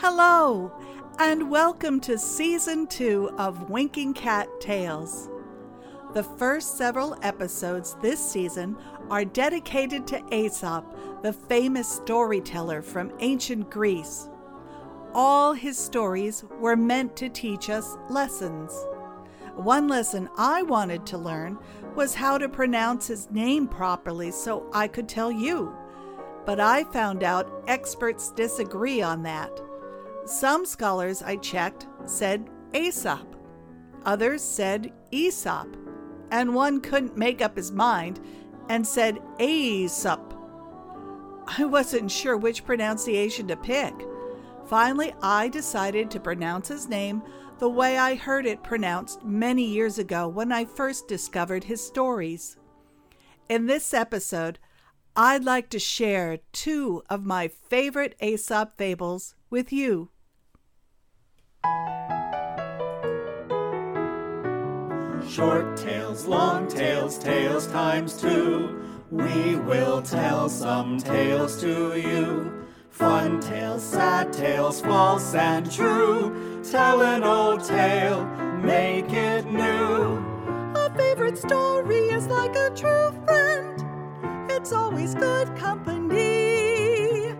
Hello, and welcome to season two of Winking Kat Tales. The first several episodes this season are dedicated to Aesop, the famous storyteller from ancient Greece. All his stories were meant to teach us lessons. One lesson I wanted to learn was how to pronounce his name properly so I could tell you. But I found out experts disagree on that. Some scholars I checked said Aesop, others said Aesop, and one couldn't make up his mind and said Aesop. I wasn't sure which pronunciation to pick. Finally, I decided to pronounce his name the way I heard it pronounced many years ago when I first discovered his stories. In this episode, I'd like to share two of my favorite Aesop fables with you. Short tales, long tales, tales times two. We will tell some tales to you. Fun tales, sad tales, false and true. Tell an old tale, make it new. A favorite story is like a true friend. It's always good company.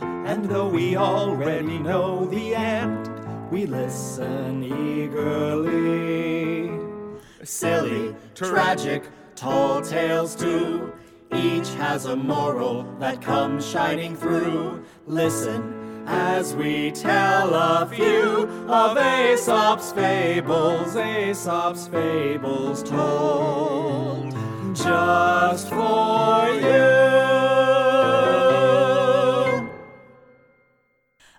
And though we already know the end, we listen eagerly. Silly, tragic, tall tales too. Each has a moral that comes shining through. Listen as we tell a few of Aesop's fables, Aesop's fables told just for you.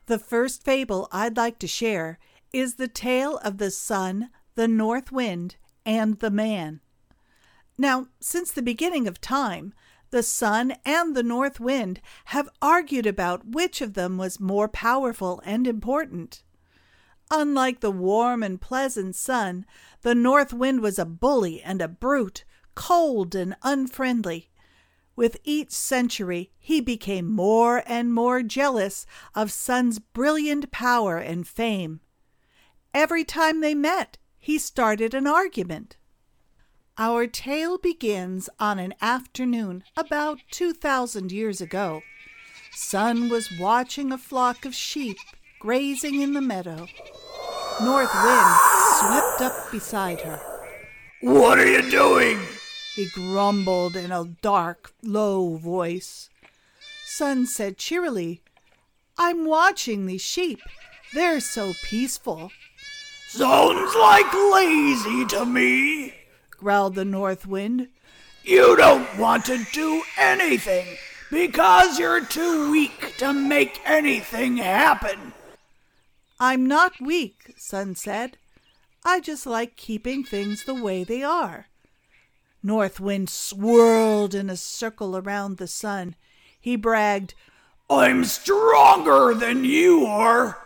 The first fable I'd like to share is the tale of the sun, the north wind, and the man. Now, since the beginning of time, the sun and the north wind have argued about which of them was more powerful and important. Unlike the warm and pleasant sun, the north wind was a bully and a brute, cold and unfriendly. With each century, he became more and more jealous of Sun's brilliant power and fame. Every time they met, he started an argument. Our tale begins on an afternoon about 2,000 years ago. Sun was watching a flock of sheep grazing in the meadow. North Wind swept up beside her. What are you doing? He grumbled in a dark, low voice. Sun said cheerily, I'm watching these sheep. They're so peaceful. Sounds like lazy to me, growled the North Wind. You don't want to do anything because you're too weak to make anything happen. I'm not weak, Sun said. I just like keeping things the way they are. North Wind swirled in a circle around the sun. He bragged, I'm stronger than you are.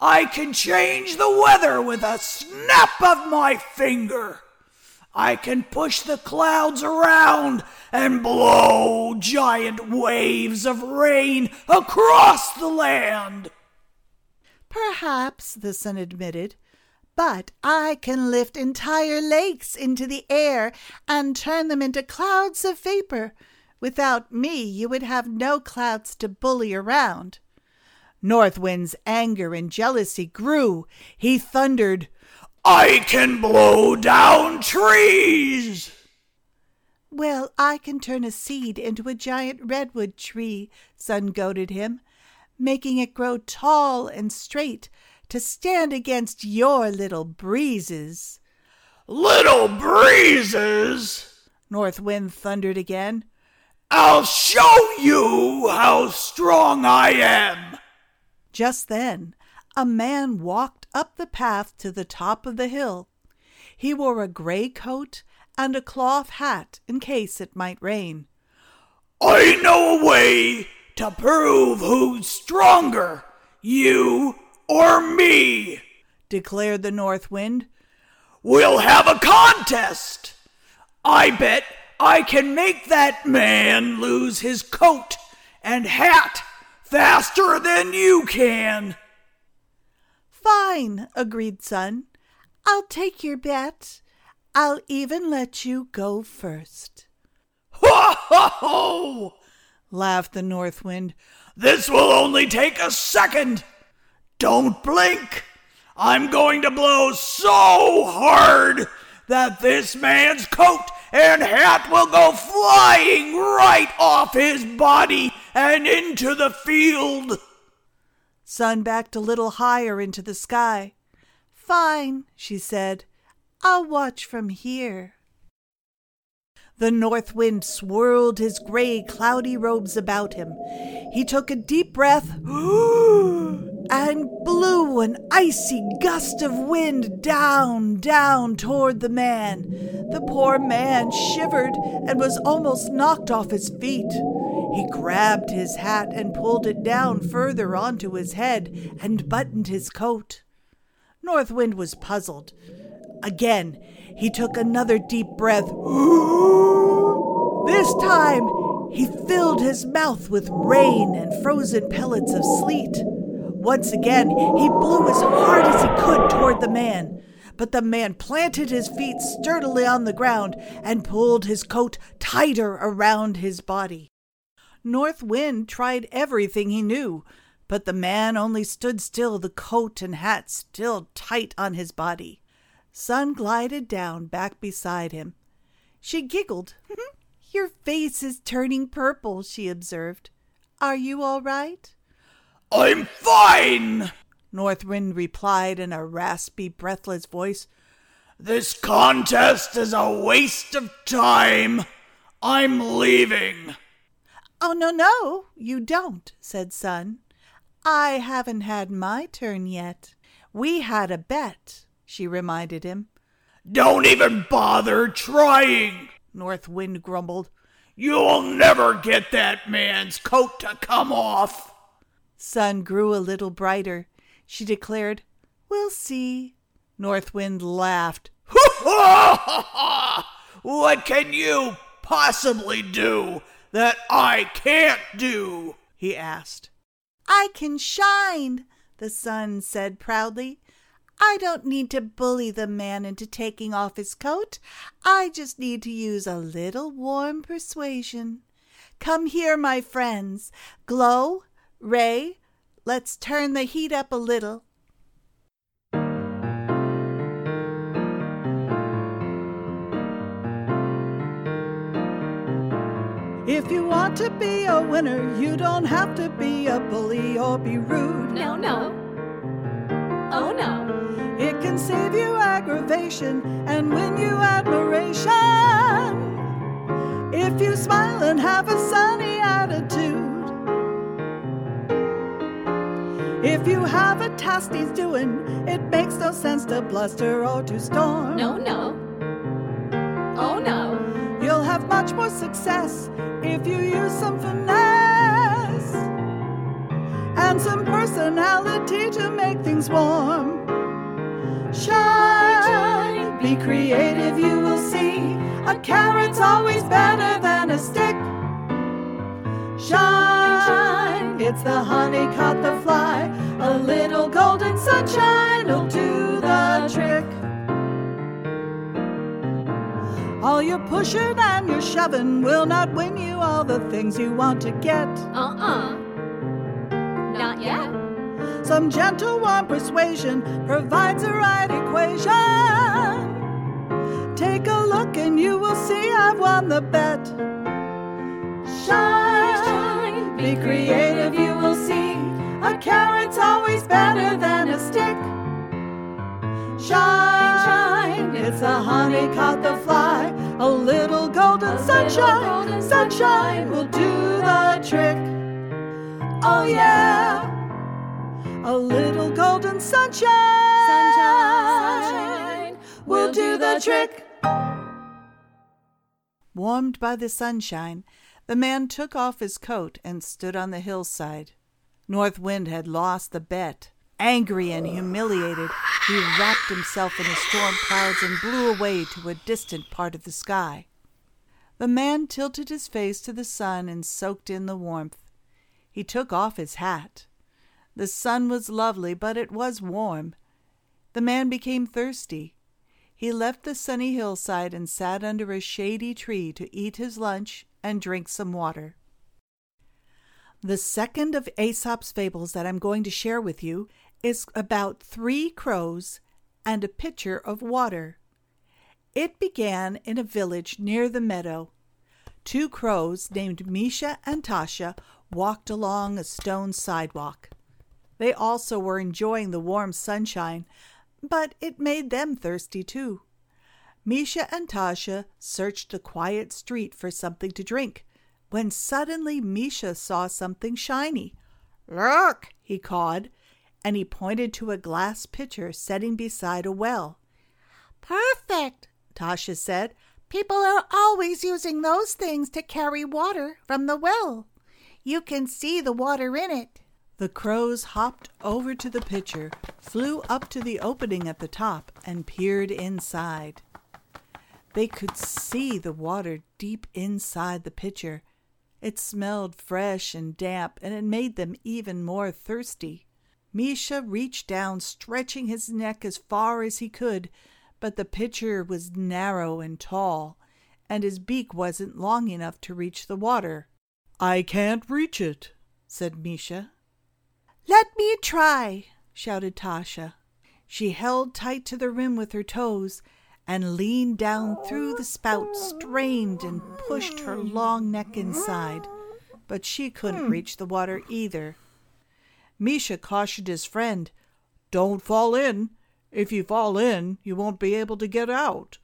I can change the weather with a snap of my finger. I can push the clouds around and blow giant waves of rain across the land. Perhaps, the sun admitted, but I can lift entire lakes into the air and turn them into clouds of vapor. Without me, you would have no clouds to bully around. North Wind's anger and jealousy grew. He thundered, I can blow down trees. Well, I can turn a seed into a giant redwood tree, Sun goaded him, making it grow tall and straight to stand against your little breezes. Little breezes? North Wind thundered again. I'll show you how strong I am. Just then, a man walked up the path to the top of the hill. He wore a gray coat and a cloth hat in case it might rain. I know a way to prove who's stronger, you or me, declared the North Wind. We'll have a contest. I bet I can make that man lose his coat and hat faster than you can. Fine, agreed Sun. I'll take your bet. I'll even let you go first. Ho ho ho! laughed the North Wind. This will only take a second. Don't blink. I'm going to blow so hard that this man's coat and hat will go flying right off his body and into the field. Sun backed a little higher into the sky. Fine, she said. I'll watch from here. The north wind swirled his gray, cloudy robes about him. He took a deep breath and blew an icy gust of wind down, down toward the man. The poor man shivered and was almost knocked off his feet. He grabbed his hat and pulled it down further onto his head and buttoned his coat. North Wind was puzzled. Again, he took another deep breath. This time, he filled his mouth with rain and frozen pellets of sleet. Once again, he blew as hard as he could toward the man. But the man planted his feet sturdily on the ground and pulled his coat tighter around his body. North Wind tried everything he knew, but the man only stood still, the coat and hat still tight on his body. Sun glided down back beside him. She giggled. Your face is turning purple, she observed. Are you all right? I'm fine, North Wind replied in a raspy, breathless voice. This contest is a waste of time. I'm leaving. Oh, no, no, you don't, said Sun. I haven't had my turn yet. We had a bet she reminded him. Don't even bother trying, North Wind grumbled. You'll never get that man's coat to come off. Sun grew a little brighter. She declared, We'll see. North Wind laughed. what can you possibly do that I can't do? he asked. I can shine, the sun said proudly. I don't need to bully the man into taking off his coat. I just need to use a little warm persuasion. Come here, my friends. Glow, Ray, let's turn the heat up a little. If you want to be a winner, you don't have to be a bully or be rude. No, no. No. It can save you aggravation and win you admiration. If you smile and have a sunny attitude. If you have a task he's doing, it makes no sense to bluster or to storm. No, no. Oh, no. You'll have much more success if you use some finesse and some personality to make things warm. Creative, you will see. A carrot's always better than a stick. Shine, it's the honey caught the fly. A little golden sunshine will do the trick. All your pushing and your shoving will not win you all the things you want to get. Uh uh Not yet. Some gentle warm persuasion provides the right equation. I've won the bet. Shine, be creative, you will see. A carrot's always better than a stick. Shine, shine, it's a honey caught the fly. A little golden sunshine, sunshine will do the trick. Oh yeah. A little golden sunshine, Sunshine will do the trick. Warmed by the sunshine, the man took off his coat and stood on the hillside. North Wind had lost the bet. Angry and humiliated, he wrapped himself in the storm clouds and blew away to a distant part of the sky. The man tilted his face to the sun and soaked in the warmth. He took off his hat. The sun was lovely, but it was warm. The man became thirsty. He left the sunny hillside and sat under a shady tree to eat his lunch and drink some water. The second of Aesop's fables that I'm going to share with you is about three crows and a pitcher of water. It began in a village near the meadow. Two crows named Misha and Tasha walked along a stone sidewalk. They also were enjoying the warm sunshine, but it made them thirsty too. Misha and Tasha searched the quiet street for something to drink, when suddenly Misha saw something shiny. Look, he called, and he pointed to a glass pitcher setting beside a well. Perfect, Tasha said. People are always using those things to carry water from the well. You can see the water in it. The crows hopped over to the pitcher, flew up to the opening at the top, and peered inside. They could see the water deep inside the pitcher. It smelled fresh and damp, and it made them even more thirsty. Misha reached down, stretching his neck as far as he could, but the pitcher was narrow and tall, and his beak wasn't long enough to reach the water. I can't reach it, said Misha. Let me try, shouted Tasha. She held tight to the rim with her toes and leaned down through the spout, strained and pushed her long neck inside. But she couldn't reach the water either. Misha cautioned his friend, Don't fall in. If you fall in, you won't be able to get out.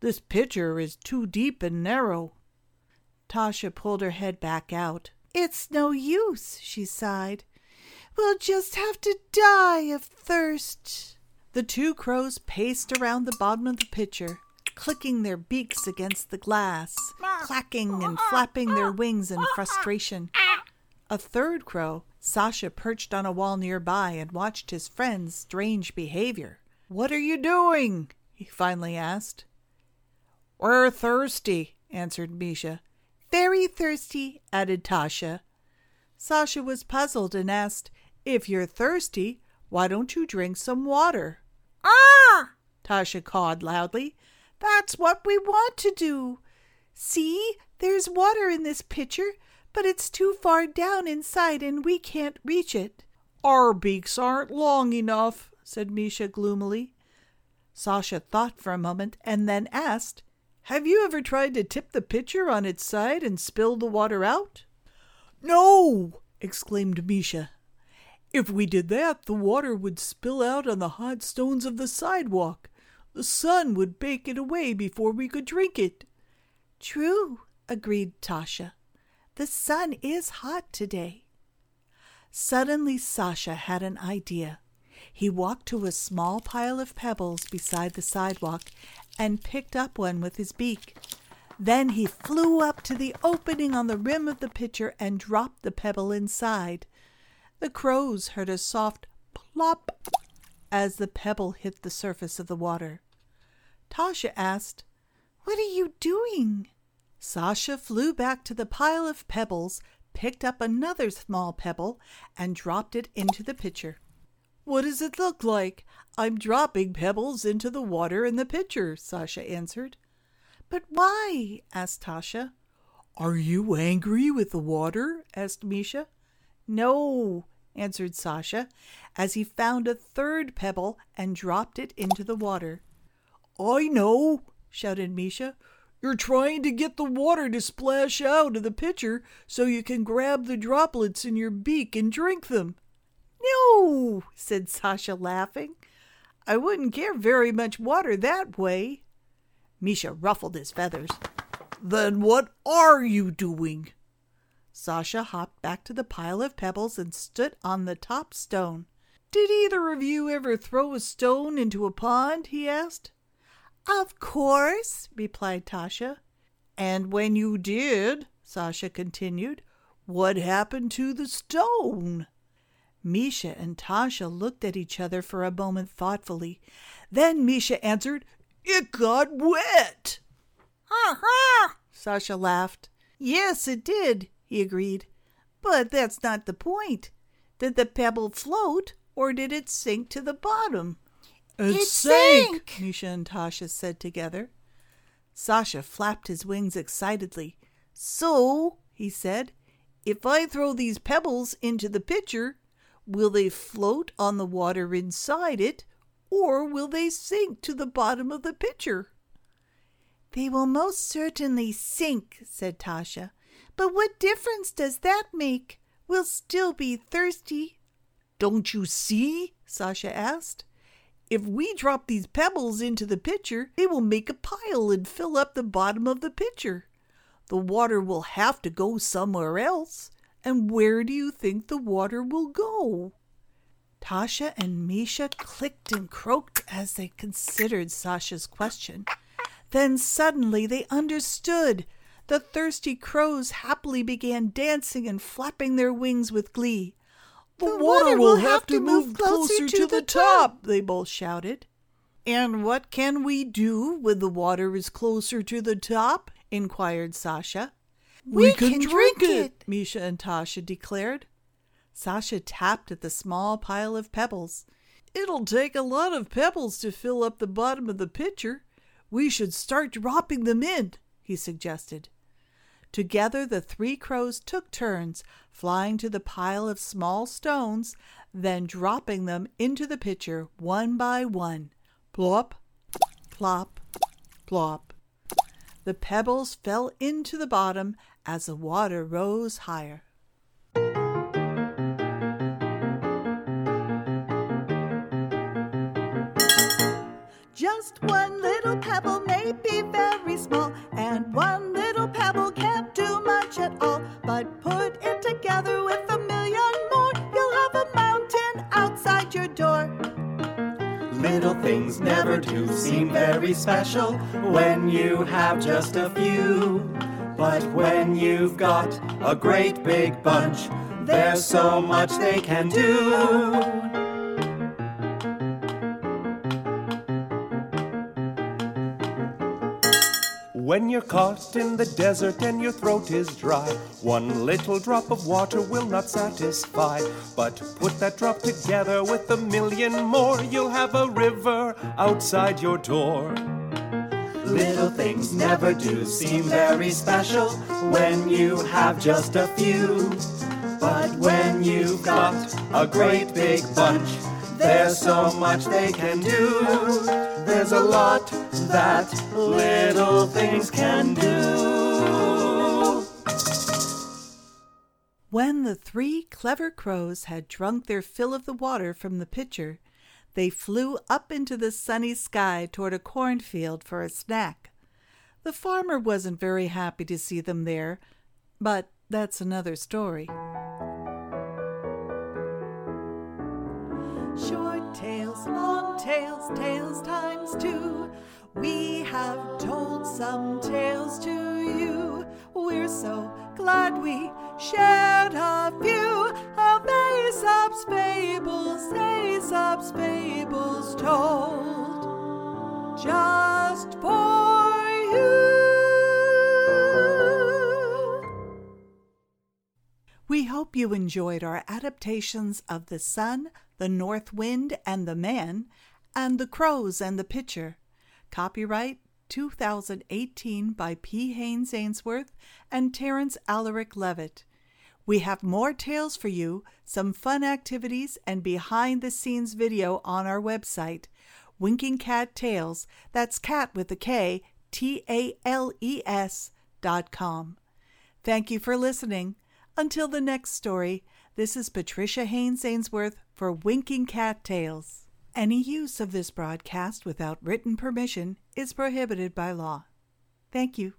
This pitcher is too deep and narrow. Tasha pulled her head back out. It's no use, she sighed. We'll just have to die of thirst. The two crows paced around the bottom of the pitcher, clicking their beaks against the glass, clacking and flapping their wings in frustration. A third crow, Sasha, perched on a wall nearby and watched his friend's strange behavior. What are you doing? he finally asked. We're thirsty, answered Misha. Very thirsty, added Tasha. Sasha was puzzled and asked, If you're thirsty, why don't you drink some water? Ah! Tasha cawed loudly. That's what we want to do. See, there's water in this pitcher, but it's too far down inside and we can't reach it. Our beaks aren't long enough, said Misha gloomily. Sasha thought for a moment and then asked, Have you ever tried to tip the pitcher on its side and spill the water out? No, exclaimed Misha. If we did that, the water would spill out on the hot stones of the sidewalk. The sun would bake it away before we could drink it. True, agreed Tasha. The sun is hot today. Suddenly, Sasha had an idea. He walked to a small pile of pebbles beside the sidewalk and picked up one with his beak. Then he flew up to the opening on the rim of the pitcher and dropped the pebble inside. The crows heard a soft plop as the pebble hit the surface of the water. Tasha asked, What are you doing? Sasha flew back to the pile of pebbles, picked up another small pebble, and dropped it into the pitcher. What does it look like? I'm dropping pebbles into the water in the pitcher, Sasha answered. But why? asked Tasha. Are you angry with the water? asked Misha. No, answered Sasha, as he found a third pebble and dropped it into the water. I know, shouted Misha. You're trying to get the water to splash out of the pitcher so you can grab the droplets in your beak and drink them. No, said Sasha, laughing. I wouldn't care very much water that way. Misha ruffled his feathers. Then what are you doing? Sasha hopped back to the pile of pebbles and stood on the top stone. Did either of you ever throw a stone into a pond? he asked. Of course, replied Tasha. And when you did, Sasha continued, what happened to the stone? Misha and Tasha looked at each other for a moment thoughtfully. Then Misha answered, It got wet. Ha ha! Sasha laughed. Yes, it did, he agreed. But that's not the point. Did the pebble float or did it sink to the bottom? It, It sank. sank, Misha and Tasha said together. Sasha flapped his wings excitedly. So, he said, if I throw these pebbles into the pitcher, will they float on the water inside it, or will they sink to the bottom of the pitcher? They will most certainly sink, said Tasha. But what difference does that make? We'll still be thirsty. Don't you see? Sasha asked. If we drop these pebbles into the pitcher, they will make a pile and fill up the bottom of the pitcher. The water will have to go somewhere else. And where do you think the water will go? Tasha and Misha clicked and croaked as they considered Sasha's question. Then suddenly they understood. The thirsty crows happily began dancing and flapping their wings with glee. The, water, will have to move closer to the top, they both shouted. And what can we do when the water is closer to the top? inquired Sasha. We can drink it. Misha and Tasha declared. Sasha tapped at the small pile of pebbles. It'll take a lot of pebbles to fill up the bottom of the pitcher. We should start dropping them in, he suggested. Together the three crows took turns flying to the pile of small stones, then dropping them into the pitcher one by one. Plop, plop, plop. The pebbles fell into the bottom as the water rose higher. Just one little pebble may be very small, and one much at all. But put it together with a million more, you'll have a mountain outside your door. Little things never do seem very special when you have just a few. But when you've got a great big bunch, there's so much they can do. When you're caught in the desert and your throat is dry, one little drop of water will not satisfy. But put that drop together with a million more, you'll have a river outside your door. Little things never do seem very special when you have just a few. But when you've got a great big bunch, there's so much they can do. There's a lot that little things can do. When the three clever crows had drunk their fill of the water from the pitcher, they flew up into the sunny sky toward a cornfield for a snack. The farmer wasn't very happy to see them there, but that's another story. Short tales, long tales, tales times two. We have told some tales to you. We're so glad we shared a few of Aesop's fables, Aesop's fables told just for you. We hope you enjoyed our adaptations of The Sun, The North Wind, and the Man, and The Crows and the Pitcher. Copyright 2018 by P. Haynes Ainsworth and Terence Alaric Levitt. We have more tales for you, some fun activities, and behind the scenes video on our website, Winking Kat Tales. That's cat with a K, T A L E S dot com. Thank you for listening. Until the next story, this is Patricia Haynes Ainsworth for Winking Kat Tales. Any use of this broadcast without written permission is prohibited by law. Thank you.